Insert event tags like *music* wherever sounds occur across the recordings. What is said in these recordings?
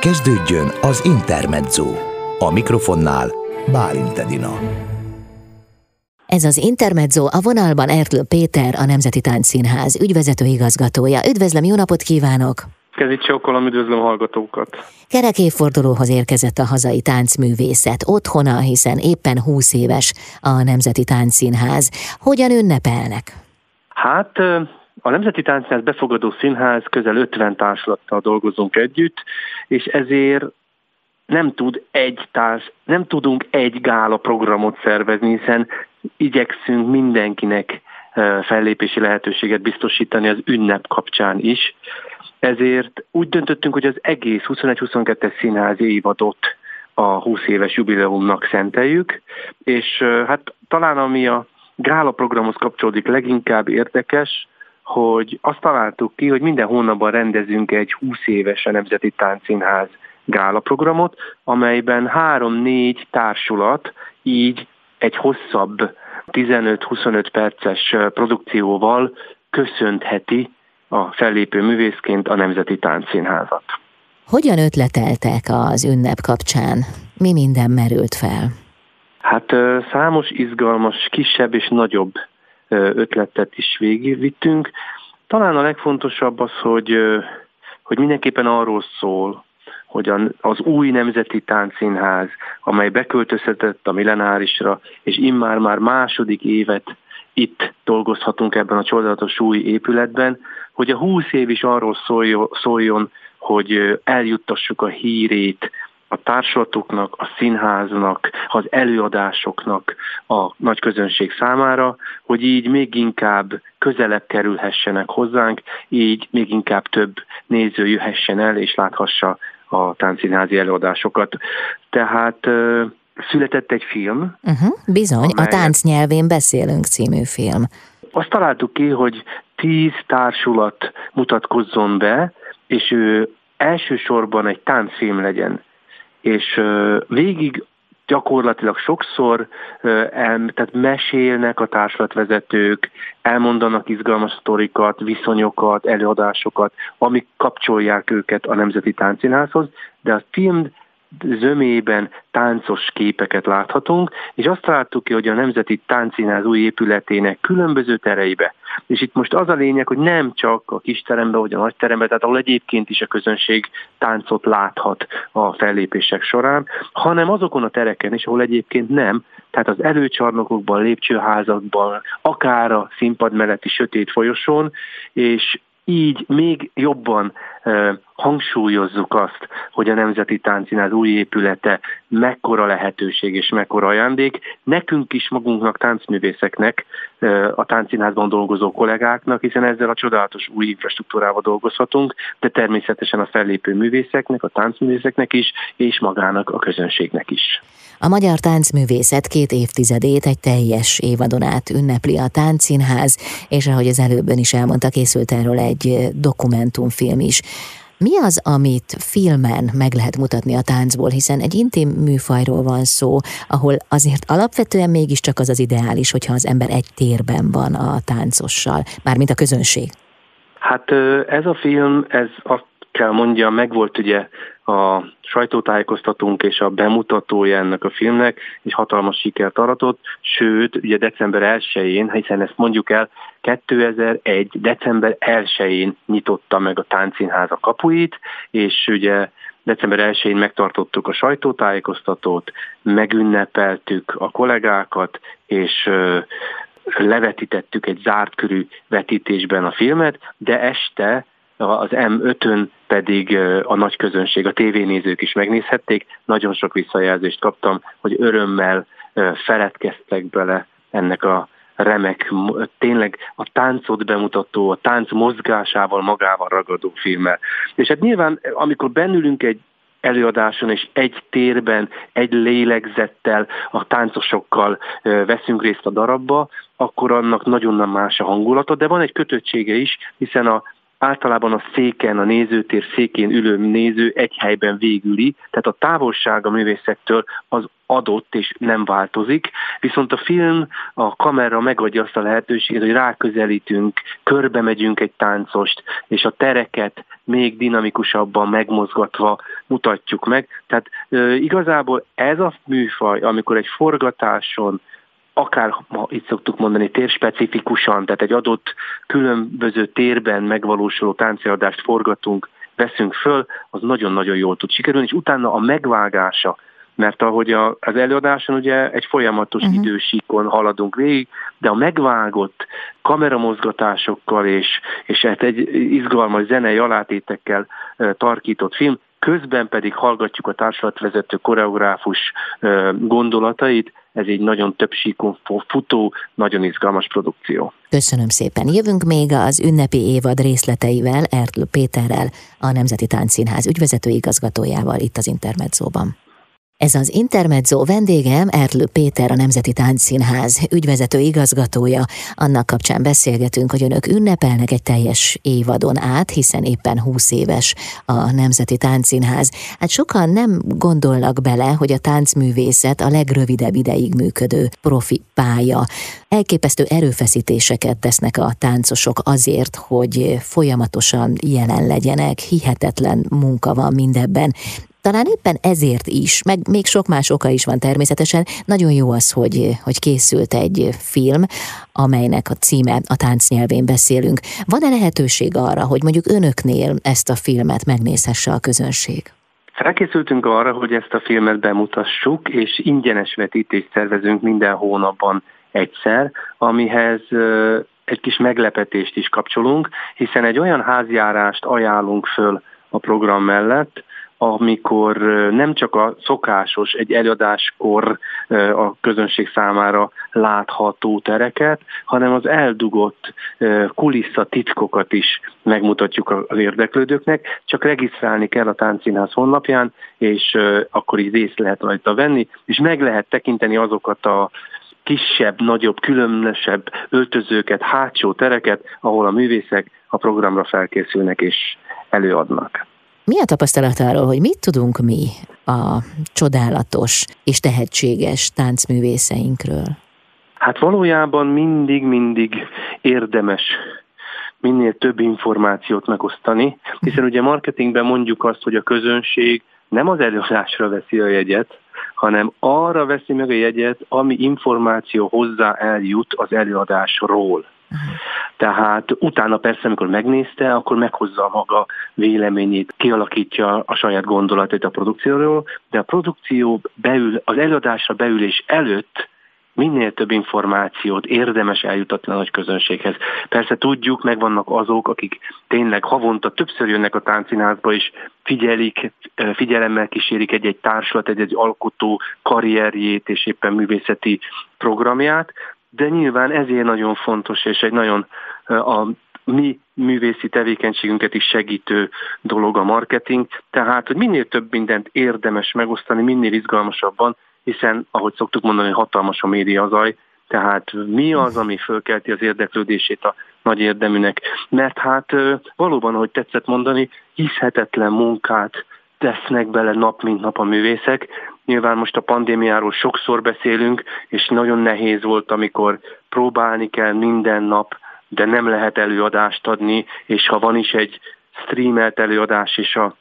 Kezdődjön az Intermezzo. A mikrofonnál Bálint Edina. Ez az Intermezzo a vonalban Ertl Péter, a Nemzeti Táncszínház ügyvezető igazgatója. Üdvözlöm, jó napot kívánok! Kezit csókolom, üdvözlöm a hallgatókat! Kerek évfordulóhoz érkezett a hazai táncművészet otthona, hiszen éppen 20 éves a Nemzeti Táncszínház. Hogyan ünnepelnek? Hát a Nemzeti Táncszínház befogadó színház közel 50 társulattal dolgozunk együtt, és ezért nem tud egy társ, nem tudunk egy gála programot szervezni, hiszen igyekszünk mindenkinek fellépési lehetőséget biztosítani az ünnep kapcsán is. Ezért úgy döntöttünk, hogy az egész 21-22-es színházi évadot a 20 éves jubileumnak szenteljük, és hát talán ami a gála programhoz kapcsolódik leginkább érdekes, hogy azt találtuk ki, hogy minden hónapban rendezünk egy 20 éves a Nemzeti Táncszínház gálaprogramot, amelyben három-négy társulat így egy hosszabb 15-25 perces produkcióval köszöntheti a fellépő művészként a Nemzeti Táncszínházat. Hogyan ötleteltek az ünnep kapcsán? Mi minden merült fel? Hát számos izgalmas, kisebb és nagyobb ötletet is végigvittünk. Talán a legfontosabb az, hogy, hogy mindenképpen arról szól, hogy az új Nemzeti Táncszínház, amely beköltözhetett a millenárisra, és immár már második évet itt dolgozhatunk ebben a csodálatos új épületben, hogy a húsz év is arról szóljon, hogy eljuttassuk a hírét a társulatoknak, a színháznak, az előadásoknak a nagy közönség számára, hogy így még inkább közelebb kerülhessenek hozzánk, így még inkább több néző jöhessen el és láthassa a táncszínházi előadásokat. Tehát született egy film. Uh-huh, bizony, amely... a Tánc nyelvén beszélünk című film. Azt találtuk ki, hogy tíz társulat mutatkozzon be, és ő elsősorban egy táncfilm legyen és végig gyakorlatilag sokszor tehát mesélnek a társulatvezetők, elmondanak izgalmas sztorikat, viszonyokat, előadásokat, amik kapcsolják őket a Nemzeti Táncszínházhoz, de a film zömében táncos képeket láthatunk, és azt láttuk ki, hogy a Nemzeti Táncszínház új épületének különböző tereibe, és itt most az a lényeg, hogy nem csak a kis terembe, vagy a nagy terembe, tehát ahol egyébként is a közönség táncot láthat a fellépések során, hanem azokon a tereken is, ahol egyébként nem, tehát az előcsarnokokban, lépcsőházakban, akár a színpad melletti sötét folyosón, és így még jobban hangsúlyozzuk azt, hogy a Nemzeti Táncszínház új épülete mekkora lehetőség és mekkora ajándék. Nekünk is magunknak, táncművészeknek, a táncszínházban dolgozó kollégáknak, hiszen ezzel a csodálatos új infrastruktúrával dolgozhatunk, de természetesen a fellépő művészeknek, a táncművészeknek is, és magának a közönségnek is. A magyar táncművészet két évtizedét egy teljes évadon át ünnepli a táncszínház, és ahogy az előbben is elmondta, készült erről egy dokumentumfilm is. Mi az, amit filmen meg lehet mutatni a táncból, hiszen egy intim műfajról van szó, ahol azért alapvetően mégiscsak az az ideális, hogyha az ember egy térben van a táncossal, mármint a közönség. Hát ez a film, ez azt kell mondja, megvolt ugye a sajtótájékoztatunk és a bemutatója ennek a filmnek, és hatalmas sikert aratott, sőt, ugye december 1-én, hiszen ezt mondjuk el, 2001. december 1-én nyitotta meg a táncszínház a kapuit, és ugye december 1-én megtartottuk a sajtótájékoztatót, megünnepeltük a kollégákat, és levetítettük egy zárt körű vetítésben a filmet, de este az M5-ön pedig a nagy közönség, a tévénézők is megnézhették. Nagyon sok visszajelzést kaptam, hogy örömmel feledkeztek bele ennek a remek, tényleg a táncot bemutató, a tánc mozgásával magával ragadó filmmel. És hát nyilván, amikor bennülünk egy előadáson, és egy térben, egy lélegzettel, a táncosokkal veszünk részt a darabba, akkor annak nagyon nem más a hangulata, de van egy kötöttsége is, hiszen a általában a széken, a nézőtér székén ülő néző egy helyben végüli, tehát a távolság a művészektől az adott és nem változik, viszont a film, a kamera megadja azt a lehetőséget, hogy ráközelítünk, körbe megyünk egy táncost, és a tereket még dinamikusabban megmozgatva mutatjuk meg. Tehát e, igazából ez a műfaj, amikor egy forgatáson akár ma itt szoktuk mondani térspecifikusan, tehát egy adott különböző térben megvalósuló tánciadást forgatunk, veszünk föl, az nagyon-nagyon jól tud sikerülni, és utána a megvágása, mert ahogy a, az előadáson ugye egy folyamatos uh-huh. idősíkon haladunk végig, de a megvágott kameramozgatásokkal és, és hát egy izgalmas zenei alátétekkel tarkított film, közben pedig hallgatjuk a társulatvezető koreográfus gondolatait, ez egy nagyon több síkon futó, nagyon izgalmas produkció. Köszönöm szépen. Jövünk még az ünnepi évad részleteivel Ertl Péterrel, a Nemzeti Táncszínház ügyvezető igazgatójával itt az Intermedzóban. Ez az Intermezzo vendégem Erlő Péter, a Nemzeti Táncszínház ügyvezető igazgatója. Annak kapcsán beszélgetünk, hogy önök ünnepelnek egy teljes évadon át, hiszen éppen 20 éves a Nemzeti Táncszínház. Hát sokan nem gondolnak bele, hogy a táncművészet a legrövidebb ideig működő profi pálya. Elképesztő erőfeszítéseket tesznek a táncosok azért, hogy folyamatosan jelen legyenek, hihetetlen munka van mindebben. Talán éppen ezért is, meg még sok más oka is van természetesen, nagyon jó az, hogy, hogy készült egy film, amelynek a címe a táncnyelvén beszélünk. Van-e lehetőség arra, hogy mondjuk önöknél ezt a filmet megnézhesse a közönség? Felkészültünk arra, hogy ezt a filmet bemutassuk, és ingyenes vetítést szervezünk minden hónapban egyszer, amihez egy kis meglepetést is kapcsolunk, hiszen egy olyan házjárást ajánlunk föl a program mellett, amikor nem csak a szokásos, egy előadáskor a közönség számára látható tereket, hanem az eldugott kulissza titkokat is megmutatjuk az érdeklődőknek, csak regisztrálni kell a Táncszínház honlapján, és akkor így részt lehet rajta venni, és meg lehet tekinteni azokat a kisebb, nagyobb, különösebb öltözőket, hátsó tereket, ahol a művészek a programra felkészülnek és előadnak. Mi a tapasztalat arról, hogy mit tudunk mi a csodálatos és tehetséges táncművészeinkről? Hát valójában mindig-mindig érdemes minél több információt megosztani, hiszen ugye marketingben mondjuk azt, hogy a közönség nem az előadásra veszi a jegyet, hanem arra veszi meg a jegyet, ami információ hozzá eljut az előadásról. Tehát utána persze, amikor megnézte, akkor meghozza a maga véleményét, kialakítja a saját gondolatait a produkcióról, de a produkció beül, az előadásra beülés előtt minél több információt érdemes eljutatni a nagy közönséghez. Persze tudjuk, megvannak azok, akik tényleg havonta többször jönnek a táncszínházba, és figyelik, figyelemmel kísérik egy-egy társulat, egy-egy alkotó karrierjét és éppen művészeti programját, de nyilván ezért nagyon fontos, és egy nagyon a mi művészi tevékenységünket is segítő dolog a marketing, tehát, hogy minél több mindent érdemes megosztani, minél izgalmasabban, hiszen, ahogy szoktuk mondani, hatalmas a média zaj, tehát mi az, ami fölkelti az érdeklődését a nagy érdeműnek. Mert hát valóban, ahogy tetszett mondani, hiszhetetlen munkát tesznek bele nap mint nap a művészek. Nyilván most a pandémiáról sokszor beszélünk, és nagyon nehéz volt, amikor próbálni kell minden nap, de nem lehet előadást adni, és ha van is egy streamelt előadás, és a,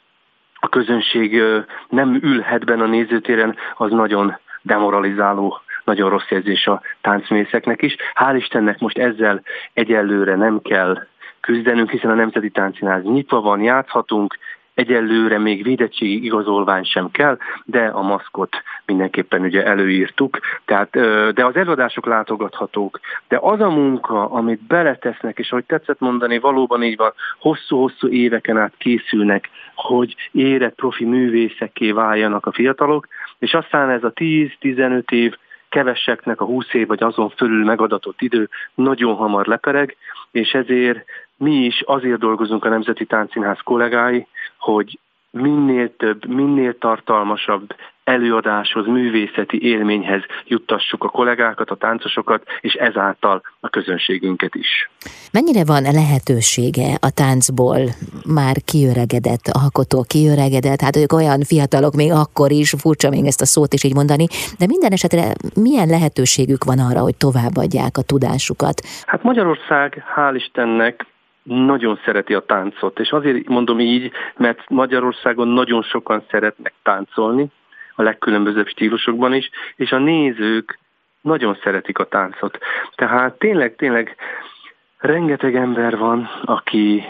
a közönség nem ülhet benne a nézőtéren, az nagyon demoralizáló nagyon rossz érzés a táncművészeknek is. Hál' Istennek most ezzel egyelőre nem kell küzdenünk, hiszen a Nemzeti Táncszínház nyitva van, játszhatunk, Egyelőre még védettségi igazolvány sem kell, de a maszkot mindenképpen ugye előírtuk. Tehát, de az előadások látogathatók. De az a munka, amit beletesznek, és ahogy tetszett mondani, valóban így van, hosszú-hosszú éveken át készülnek, hogy érett profi művészeké váljanak a fiatalok, és aztán ez a 10-15 év keveseknek a 20 év vagy azon fölül megadatott idő nagyon hamar lepereg, és ezért mi is azért dolgozunk a Nemzeti Táncszínház kollégái, hogy minél több, minél tartalmasabb előadáshoz, művészeti élményhez juttassuk a kollégákat, a táncosokat, és ezáltal a közönségünket is. Mennyire van lehetősége a táncból már kiöregedett alkotó, kiöregedett, hát ők olyan fiatalok még akkor is, furcsa még ezt a szót is így mondani, de minden esetre milyen lehetőségük van arra, hogy továbbadják a tudásukat? Hát Magyarország, hál' Istennek, nagyon szereti a táncot, és azért mondom így, mert Magyarországon nagyon sokan szeretnek táncolni, a legkülönbözőbb stílusokban is, és a nézők nagyon szeretik a táncot. Tehát tényleg, tényleg rengeteg ember van, aki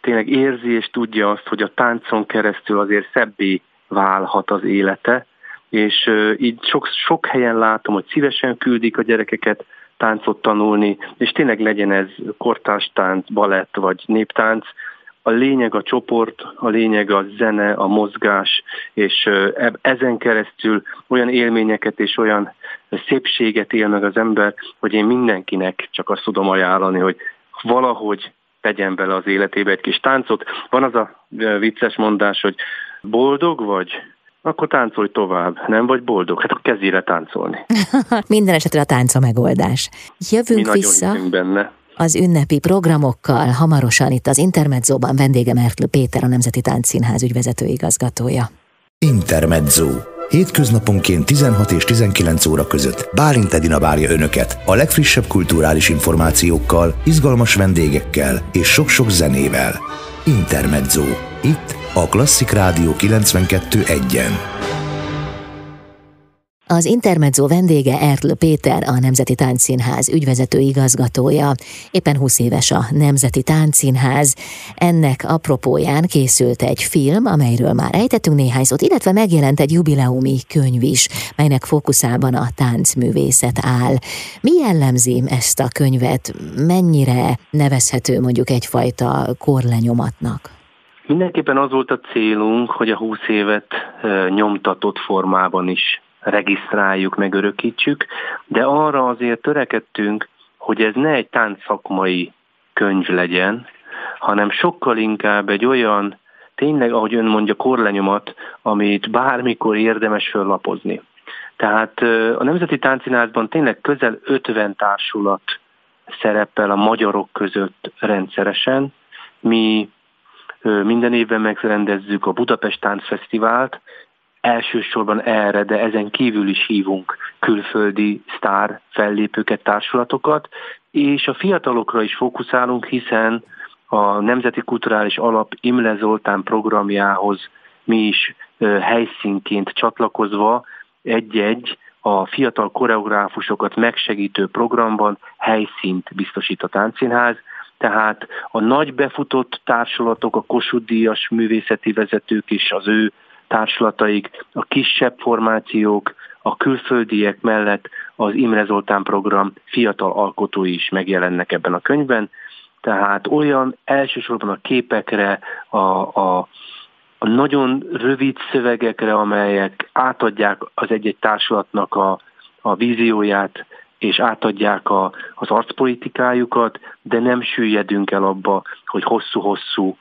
tényleg érzi és tudja azt, hogy a táncon keresztül azért szebbé válhat az élete, és így sok, sok helyen látom, hogy szívesen küldik a gyerekeket táncot tanulni, és tényleg legyen ez kortárs tánc, balett vagy néptánc, a lényeg a csoport, a lényeg a zene, a mozgás, és ezen keresztül olyan élményeket és olyan szépséget él meg az ember, hogy én mindenkinek csak azt tudom ajánlani, hogy valahogy tegyen bele az életébe egy kis táncot. Van az a vicces mondás, hogy boldog vagy, akkor táncolj tovább. Nem vagy boldog? Hát akkor kezdjél táncolni. *laughs* Minden esetre a tánc a megoldás. Jövünk Mi vissza. benne az ünnepi programokkal hamarosan itt az Intermedzóban vendégem Ertlő Péter, a Nemzeti Táncszínház ügyvezető igazgatója. Intermezzo. Hétköznaponként 16 és 19 óra között Bálint Edina várja Önöket a legfrissebb kulturális információkkal, izgalmas vendégekkel és sok-sok zenével. Intermezzo. Itt a Klasszik Rádió 92.1-en. Az Intermezzo vendége Ertl Péter, a Nemzeti Táncszínház ügyvezető igazgatója. Éppen 20 éves a Nemzeti Táncszínház. Ennek apropóján készült egy film, amelyről már ejtettünk néhány szót, illetve megjelent egy jubileumi könyv is, melynek fókuszában a táncművészet áll. Mi jellemzi ezt a könyvet? Mennyire nevezhető mondjuk egyfajta korlenyomatnak? Mindenképpen az volt a célunk, hogy a 20 évet nyomtatott formában is regisztráljuk, megörökítsük, de arra azért törekedtünk, hogy ez ne egy táncszakmai könyv legyen, hanem sokkal inkább egy olyan, tényleg, ahogy ön mondja, korlenyomat, amit bármikor érdemes föllapozni. Tehát a Nemzeti Táncinázban tényleg közel 50 társulat szerepel a magyarok között rendszeresen. Mi minden évben megrendezzük a Budapest Táncfesztivált, elsősorban erre, de ezen kívül is hívunk külföldi sztár fellépőket, társulatokat, és a fiatalokra is fókuszálunk, hiszen a Nemzeti Kulturális Alap Imle Zoltán programjához mi is helyszínként csatlakozva egy-egy a fiatal koreográfusokat megsegítő programban helyszínt biztosít a táncszínház, tehát a nagy befutott társulatok, a Kossuth művészeti vezetők is az ő társulataik, a kisebb formációk, a külföldiek mellett az Imre Zoltán program fiatal alkotói is megjelennek ebben a könyvben, tehát olyan elsősorban a képekre, a, a, a nagyon rövid szövegekre, amelyek átadják az egy-egy társulatnak a, a vízióját, és átadják a, az arcpolitikájukat, de nem süllyedünk el abba, hogy hosszú-hosszú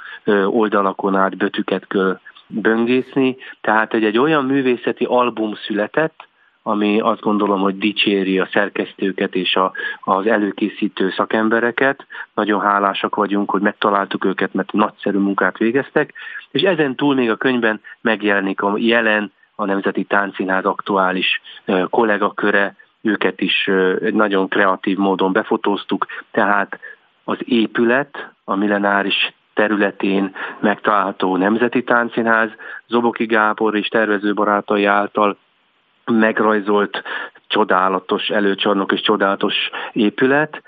oldalakon át bötüket kell böngészni, tehát hogy egy olyan művészeti album született, ami azt gondolom, hogy dicséri a szerkesztőket és a, az előkészítő szakembereket. Nagyon hálásak vagyunk, hogy megtaláltuk őket, mert nagyszerű munkát végeztek, és ezen túl még a könyvben megjelenik a jelen a Nemzeti Táncszínház aktuális kollégaköre, őket is nagyon kreatív módon befotóztuk, tehát az épület, a millenáris területén megtalálható Nemzeti Táncszínház, Zoboki Gábor és tervezőbarátai által megrajzolt csodálatos előcsarnok és csodálatos épület,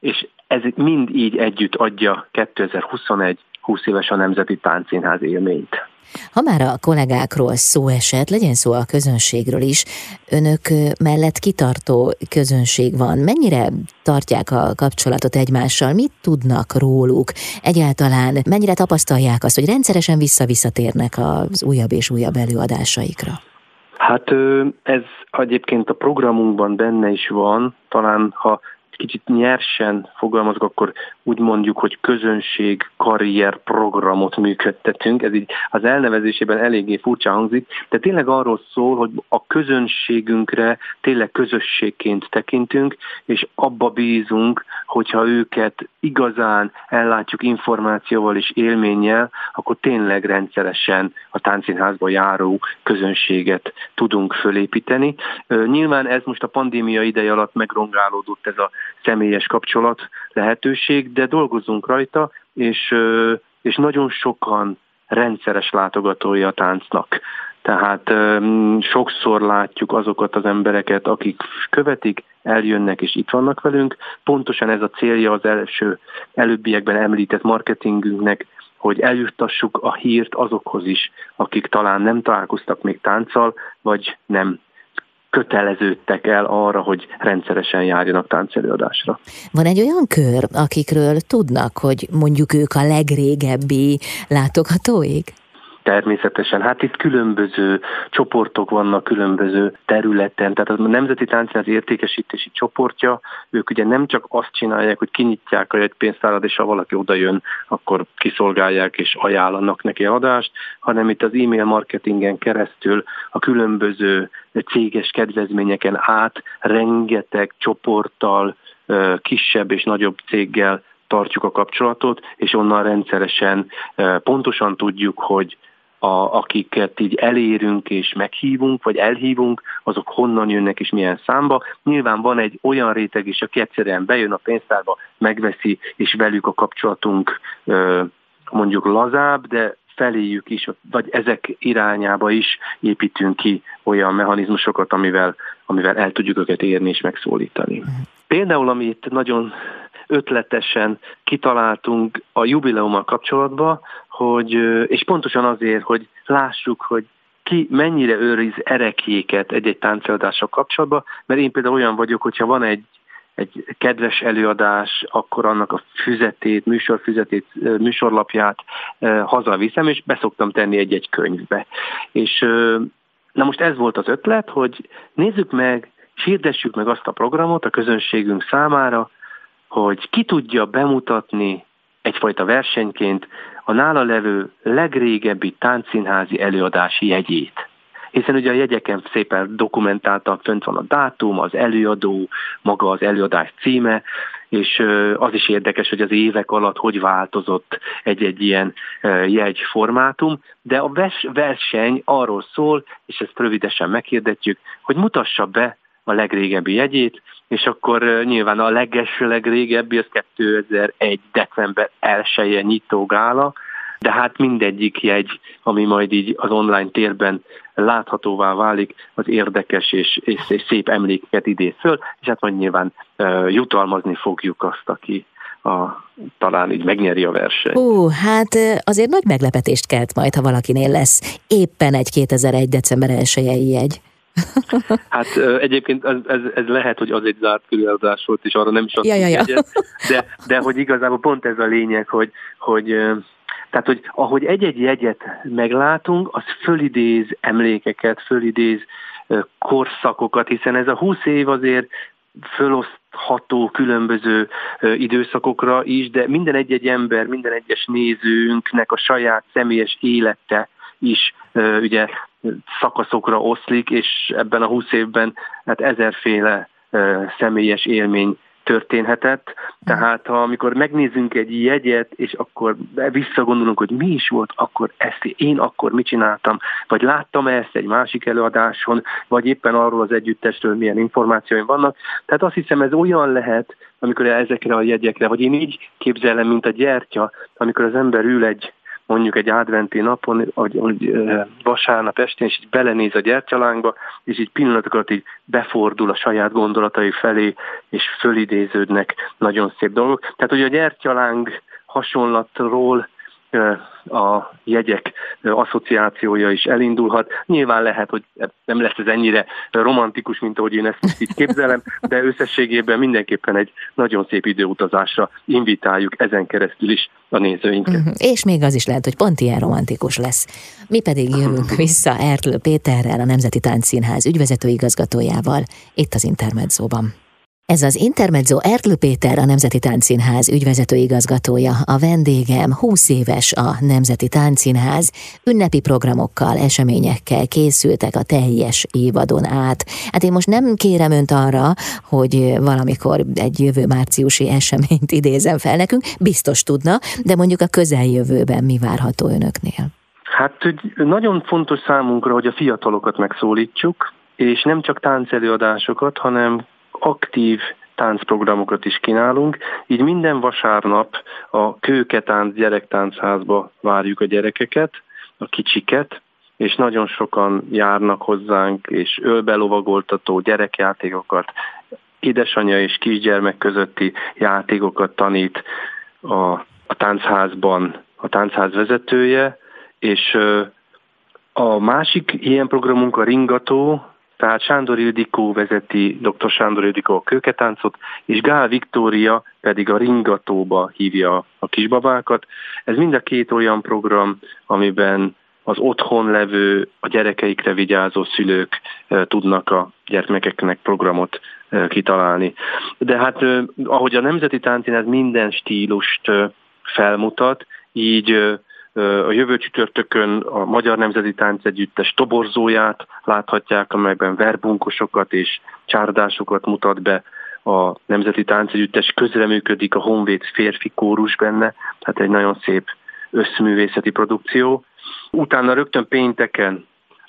és ez mind így együtt adja 2021 20 éves a Nemzeti Táncszínház élményt. Ha már a kollégákról szó esett, legyen szó a közönségről is, önök mellett kitartó közönség van. Mennyire tartják a kapcsolatot egymással? Mit tudnak róluk? Egyáltalán mennyire tapasztalják azt, hogy rendszeresen vissza-visszatérnek az újabb és újabb előadásaikra? Hát ez egyébként a programunkban benne is van, talán ha kicsit nyersen fogalmazok, akkor úgy mondjuk, hogy közönség karrier programot működtetünk. Ez így az elnevezésében eléggé furcsa hangzik, de tényleg arról szól, hogy a közönségünkre tényleg közösségként tekintünk, és abba bízunk, hogyha őket igazán ellátjuk információval és élménnyel, akkor tényleg rendszeresen a táncszínházba járó közönséget tudunk fölépíteni. Nyilván ez most a pandémia ideje alatt megrongálódott ez a személyes kapcsolat lehetőség, de dolgozunk rajta, és, és nagyon sokan rendszeres látogatója a táncnak. Tehát sokszor látjuk azokat az embereket, akik követik, eljönnek és itt vannak velünk. Pontosan ez a célja az első előbbiekben említett marketingünknek, hogy eljuttassuk a hírt azokhoz is, akik talán nem találkoztak még tánccal, vagy nem köteleződtek el arra, hogy rendszeresen járjanak táncelőadásra. Van egy olyan kör, akikről tudnak, hogy mondjuk ők a legrégebbi látogatóik? Természetesen, hát itt különböző csoportok vannak különböző területen, tehát a Nemzeti az értékesítési csoportja, ők ugye nem csak azt csinálják, hogy kinyitják a jegypénztárat, és ha valaki oda jön, akkor kiszolgálják és ajánlanak neki adást, hanem itt az e-mail marketingen keresztül a különböző céges kedvezményeken át rengeteg csoporttal, kisebb és nagyobb céggel tartjuk a kapcsolatot, és onnan rendszeresen pontosan tudjuk, hogy a, akiket így elérünk és meghívunk, vagy elhívunk, azok honnan jönnek és milyen számba. Nyilván van egy olyan réteg is, aki egyszerűen bejön a pénztárba, megveszi, és velük a kapcsolatunk mondjuk lazább, de feléjük is, vagy ezek irányába is építünk ki olyan mechanizmusokat, amivel, amivel el tudjuk őket érni és megszólítani. Például, amit nagyon ötletesen kitaláltunk a jubileummal kapcsolatban, hogy, és pontosan azért, hogy lássuk, hogy ki mennyire őriz erekéket egy-egy táncelőadással kapcsolatban, mert én például olyan vagyok, hogyha van egy egy kedves előadás, akkor annak a füzetét, műsorfüzetét, műsorlapját hazaviszem, és beszoktam tenni egy-egy könyvbe. És na most ez volt az ötlet, hogy nézzük meg, hirdessük meg azt a programot a közönségünk számára, hogy ki tudja bemutatni egyfajta versenyként a nála levő legrégebbi táncszínházi előadási jegyét. Hiszen ugye a jegyeken szépen dokumentáltan fönt van a dátum, az előadó, maga az előadás címe, és az is érdekes, hogy az évek alatt hogy változott egy-egy ilyen jegyformátum, de a verseny arról szól, és ezt rövidesen meghirdetjük, hogy mutassa be a legrégebbi jegyét, és akkor nyilván a legeső legrégebbi az 2001. december 1 nyitó gála, de hát mindegyik jegy, ami majd így az online térben láthatóvá válik, az érdekes és, és, és szép emlékeket idéz föl, és hát majd nyilván uh, jutalmazni fogjuk azt, aki a, talán így megnyeri a versenyt. Ó, hát azért nagy meglepetést kelt majd, ha valakinél lesz éppen egy 2001. december 1 jegy. Hát egyébként ez, ez, ez lehet, hogy az egy zárt különadás volt, és arra nem is azt ja, ja, ja. de, de hogy igazából pont ez a lényeg, hogy, hogy tehát, hogy ahogy egy-egy jegyet meglátunk, az fölidéz emlékeket, fölidéz korszakokat, hiszen ez a 20 év azért fölosztható különböző időszakokra is, de minden egy-egy ember, minden egyes nézőnknek a saját személyes élete is ugye szakaszokra oszlik, és ebben a 20 évben hát ezerféle személyes élmény történhetett. Tehát ha amikor megnézzünk egy jegyet, és akkor visszagondolunk, hogy mi is volt, akkor ezt én akkor mit csináltam, vagy láttam ezt egy másik előadáson, vagy éppen arról az együttesről milyen információim vannak. Tehát azt hiszem ez olyan lehet, amikor ezekre a jegyekre, vagy én így képzelem, mint a gyertya, amikor az ember ül egy mondjuk egy adventi napon, vagy, vagy vasárnap estén, és így belenéz a gyertyalánkba, és így pillanatokat így befordul a saját gondolatai felé, és fölidéződnek nagyon szép dolgok. Tehát, hogy a gyertyaláng hasonlatról a jegyek asszociációja is elindulhat. Nyilván lehet, hogy nem lesz ez ennyire romantikus, mint ahogy én ezt így képzelem, de összességében mindenképpen egy nagyon szép időutazásra invitáljuk ezen keresztül is a nézőinket. Uh-huh. És még az is lehet, hogy pont ilyen romantikus lesz. Mi pedig jövünk *laughs* vissza Ertlő Péterrel, a Nemzeti Táncszínház ügyvezető igazgatójával, itt az Intermedzóban. Ez az Intermezzo Ertlő Péter, a Nemzeti Táncszínház ügyvezető igazgatója, a vendégem 20 éves a Nemzeti Táncszínház, ünnepi programokkal, eseményekkel készültek a teljes évadon át. Hát én most nem kérem önt arra, hogy valamikor egy jövő márciusi eseményt *laughs* idézem fel nekünk, biztos tudna, de mondjuk a közeljövőben mi várható önöknél? Hát nagyon fontos számunkra, hogy a fiatalokat megszólítsuk, és nem csak táncelőadásokat, hanem aktív táncprogramokat is kínálunk, így minden vasárnap a Kőketánc gyerektáncházba várjuk a gyerekeket, a kicsiket, és nagyon sokan járnak hozzánk, és ölbelovagoltató gyerekjátékokat, édesanyja és kisgyermek közötti játékokat tanít a, a táncházban a táncház vezetője, és a másik ilyen programunk a Ringató, tehát Sándor Ildikó vezeti, dr. Sándor Ildikó a kőketáncot, és Gál Viktória pedig a ringatóba hívja a kisbabákat. Ez mind a két olyan program, amiben az otthon levő, a gyerekeikre vigyázó szülők tudnak a gyermekeknek programot kitalálni. De hát ahogy a Nemzeti Táncszínház minden stílust felmutat, így a jövő csütörtökön a Magyar Nemzeti Táncegyüttes toborzóját láthatják, amelyben verbunkosokat és csárdásokat mutat be. A Nemzeti Táncegyüttes közreműködik, a Honvéd férfi kórus benne, tehát egy nagyon szép összművészeti produkció. Utána rögtön pénteken,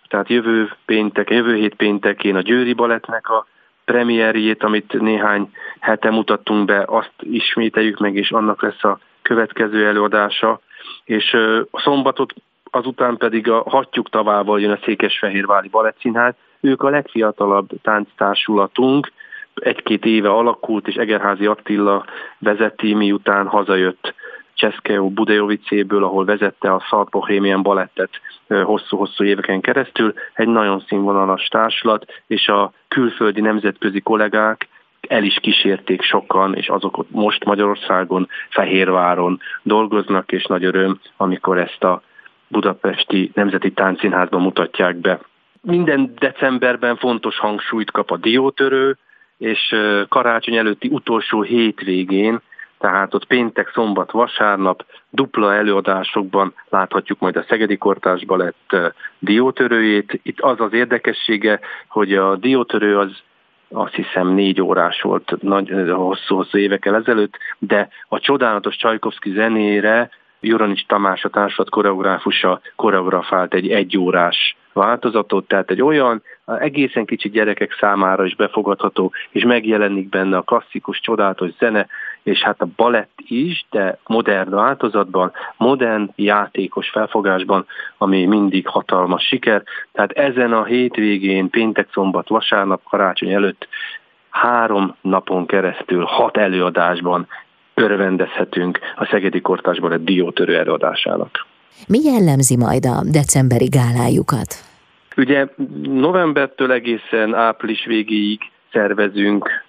tehát jövő pénteken, jövő hét péntekén a Győri Balettnek a premierjét, amit néhány hete mutattunk be, azt ismételjük meg, és annak lesz a következő előadása és a szombatot azután pedig a Hattyúk tavával jön a Székesfehérvári Balettszínház. Ők a legfiatalabb tánctársulatunk, egy-két éve alakult, és Egerházi Attila vezeti, miután hazajött Cseszkeó Budejovicéből, ahol vezette a Szalt Bohemian Balettet hosszú-hosszú éveken keresztül. Egy nagyon színvonalas társulat, és a külföldi nemzetközi kollégák el is kísérték sokan, és azok most Magyarországon, Fehérváron dolgoznak, és nagy öröm, amikor ezt a Budapesti Nemzeti Táncszínházban mutatják be. Minden decemberben fontos hangsúlyt kap a diótörő, és karácsony előtti utolsó hétvégén, tehát ott péntek, szombat, vasárnap dupla előadásokban láthatjuk majd a Szegedi Kortás Balett diótörőjét. Itt az az érdekessége, hogy a diótörő az azt hiszem négy órás volt nagy, hosszú-hosszú évekkel ezelőtt, de a csodálatos Csajkovszki zenére Juranics Tamás a társulat koreográfusa koreografált egy egyórás változatot, tehát egy olyan egészen kicsi gyerekek számára is befogadható, és megjelenik benne a klasszikus, csodálatos zene, és hát a balett is, de modern változatban, modern, játékos felfogásban, ami mindig hatalmas siker. Tehát ezen a hétvégén, péntek, szombat, vasárnap, karácsony előtt három napon keresztül, hat előadásban örvendezhetünk a Szegedi Kortásban egy diótörő előadásának. Mi jellemzi majd a decemberi gálájukat? Ugye novembertől egészen április végéig szervezünk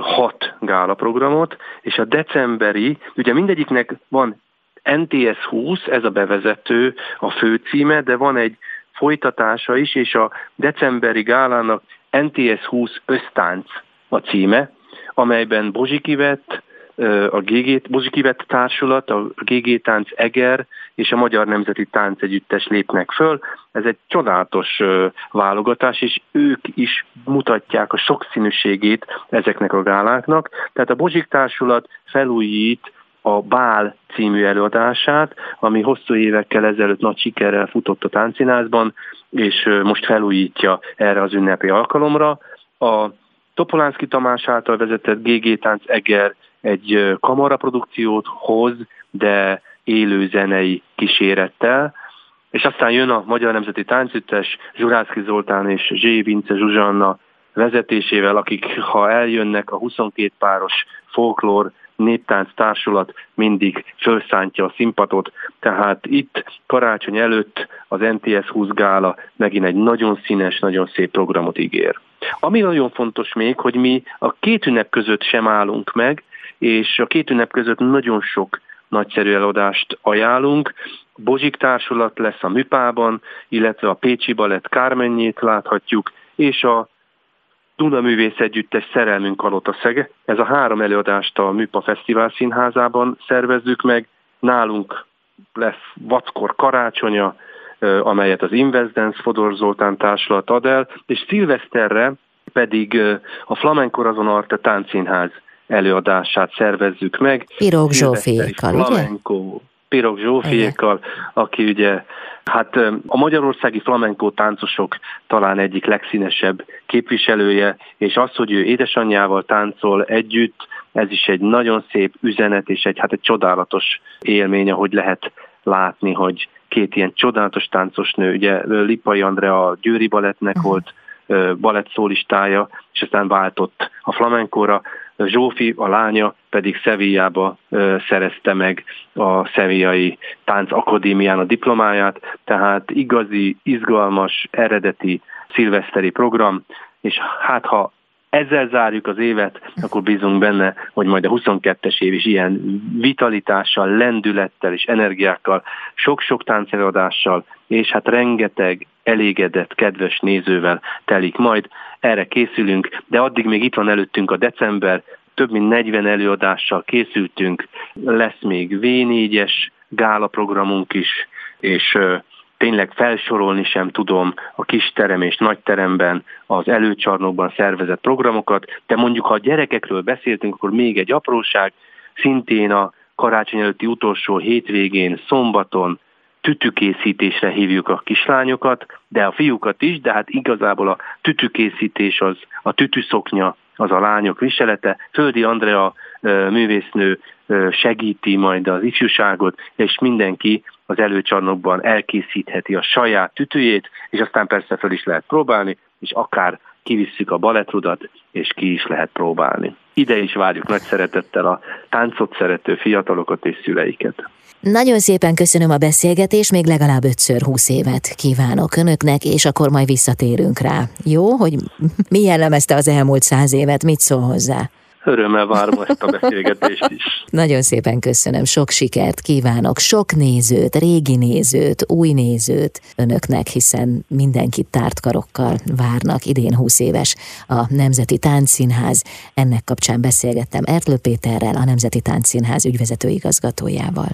hat gálaprogramot, és a decemberi, ugye mindegyiknek van NTS 20, ez a bevezető, a főcíme, de van egy folytatása is, és a decemberi gálának NTS 20 ösztánc a címe, amelyben Bozsikivett, a GG, Bozsikivett Társulat, a GG Tánc Eger és a Magyar Nemzeti Tánc Együttes lépnek föl. Ez egy csodálatos válogatás, és ők is mutatják a sokszínűségét ezeknek a gáláknak. Tehát a Bozsik Társulat felújít a Bál című előadását, ami hosszú évekkel ezelőtt nagy sikerrel futott a táncszínházban, és most felújítja erre az ünnepi alkalomra. A Topolánszki Tamás által vezetett GG Tánc Eger egy kamaraprodukciót hoz, de élő zenei kísérettel, és aztán jön a Magyar Nemzeti Táncüttes Zsurászki Zoltán és Zsé Vince Zsuzsanna vezetésével, akik ha eljönnek a 22 páros folklór néptánc társulat mindig felszántja a színpadot, tehát itt karácsony előtt az NTS 20 gála megint egy nagyon színes, nagyon szép programot ígér. Ami nagyon fontos még, hogy mi a két ünnep között sem állunk meg, és a két ünnep között nagyon sok nagyszerű eladást ajánlunk. Bozsik társulat lesz a Műpában, illetve a Pécsi Balett Kármennyét láthatjuk, és a Duna Művész Együttes Szerelmünk alatt a Szege. Ez a három előadást a Műpa Fesztivál Színházában szervezzük meg. Nálunk lesz Vackor karácsonya, amelyet az Investdance Fodor Zoltán társulat ad el, és szilveszterre pedig a Flamenco Razon Arte Táncszínház előadását szervezzük meg. Pirók Zsófiékkal, ugye? Spirok Zsófiékkal, aki ugye Hát a magyarországi flamenkó táncosok talán egyik legszínesebb képviselője, és az, hogy ő édesanyjával táncol együtt, ez is egy nagyon szép üzenet, és egy, hát egy csodálatos élmény, ahogy lehet látni, hogy két ilyen csodálatos táncos nő, ugye Lipai Andrea a Győri Balettnek uh-huh. volt balett szólistája, és aztán váltott a flamenkóra. Zsófi, a lánya pedig Szevillába szerezte meg a Szevillai Tánc Akadémián a diplomáját, tehát igazi, izgalmas, eredeti szilveszteri program, és hát ha ezzel zárjuk az évet, akkor bízunk benne, hogy majd a 22-es év is ilyen vitalitással, lendülettel és energiákkal, sok-sok táncelőadással, és hát rengeteg elégedett, kedves nézővel telik majd. Erre készülünk, de addig még itt van előttünk a december, több mint 40 előadással készültünk, lesz még V4-es gála programunk is, és tényleg felsorolni sem tudom a kis terem és nagy teremben az előcsarnokban szervezett programokat, de mondjuk ha a gyerekekről beszéltünk, akkor még egy apróság, szintén a karácsony előtti utolsó hétvégén, szombaton tütükészítésre hívjuk a kislányokat, de a fiúkat is, de hát igazából a tütükészítés az, a tütüszoknya az a lányok viselete. Földi Andrea művésznő segíti majd az ifjúságot, és mindenki az előcsarnokban elkészítheti a saját tütőjét, és aztán persze fel is lehet próbálni, és akár kivisszük a balettrudat, és ki is lehet próbálni. Ide is várjuk nagy szeretettel a táncot szerető fiatalokat és szüleiket. Nagyon szépen köszönöm a beszélgetést, még legalább ötször húsz évet kívánok önöknek, és akkor majd visszatérünk rá. Jó, hogy mi jellemezte az elmúlt száz évet, mit szól hozzá? Örömmel várom ezt a beszélgetést is. Nagyon szépen köszönöm, sok sikert kívánok, sok nézőt, régi nézőt, új nézőt önöknek, hiszen mindenkit tárt karokkal várnak. Idén 20 éves a Nemzeti Táncszínház. Ennek kapcsán beszélgettem Ertlő Péterrel, a Nemzeti Táncszínház ügyvezető igazgatójával.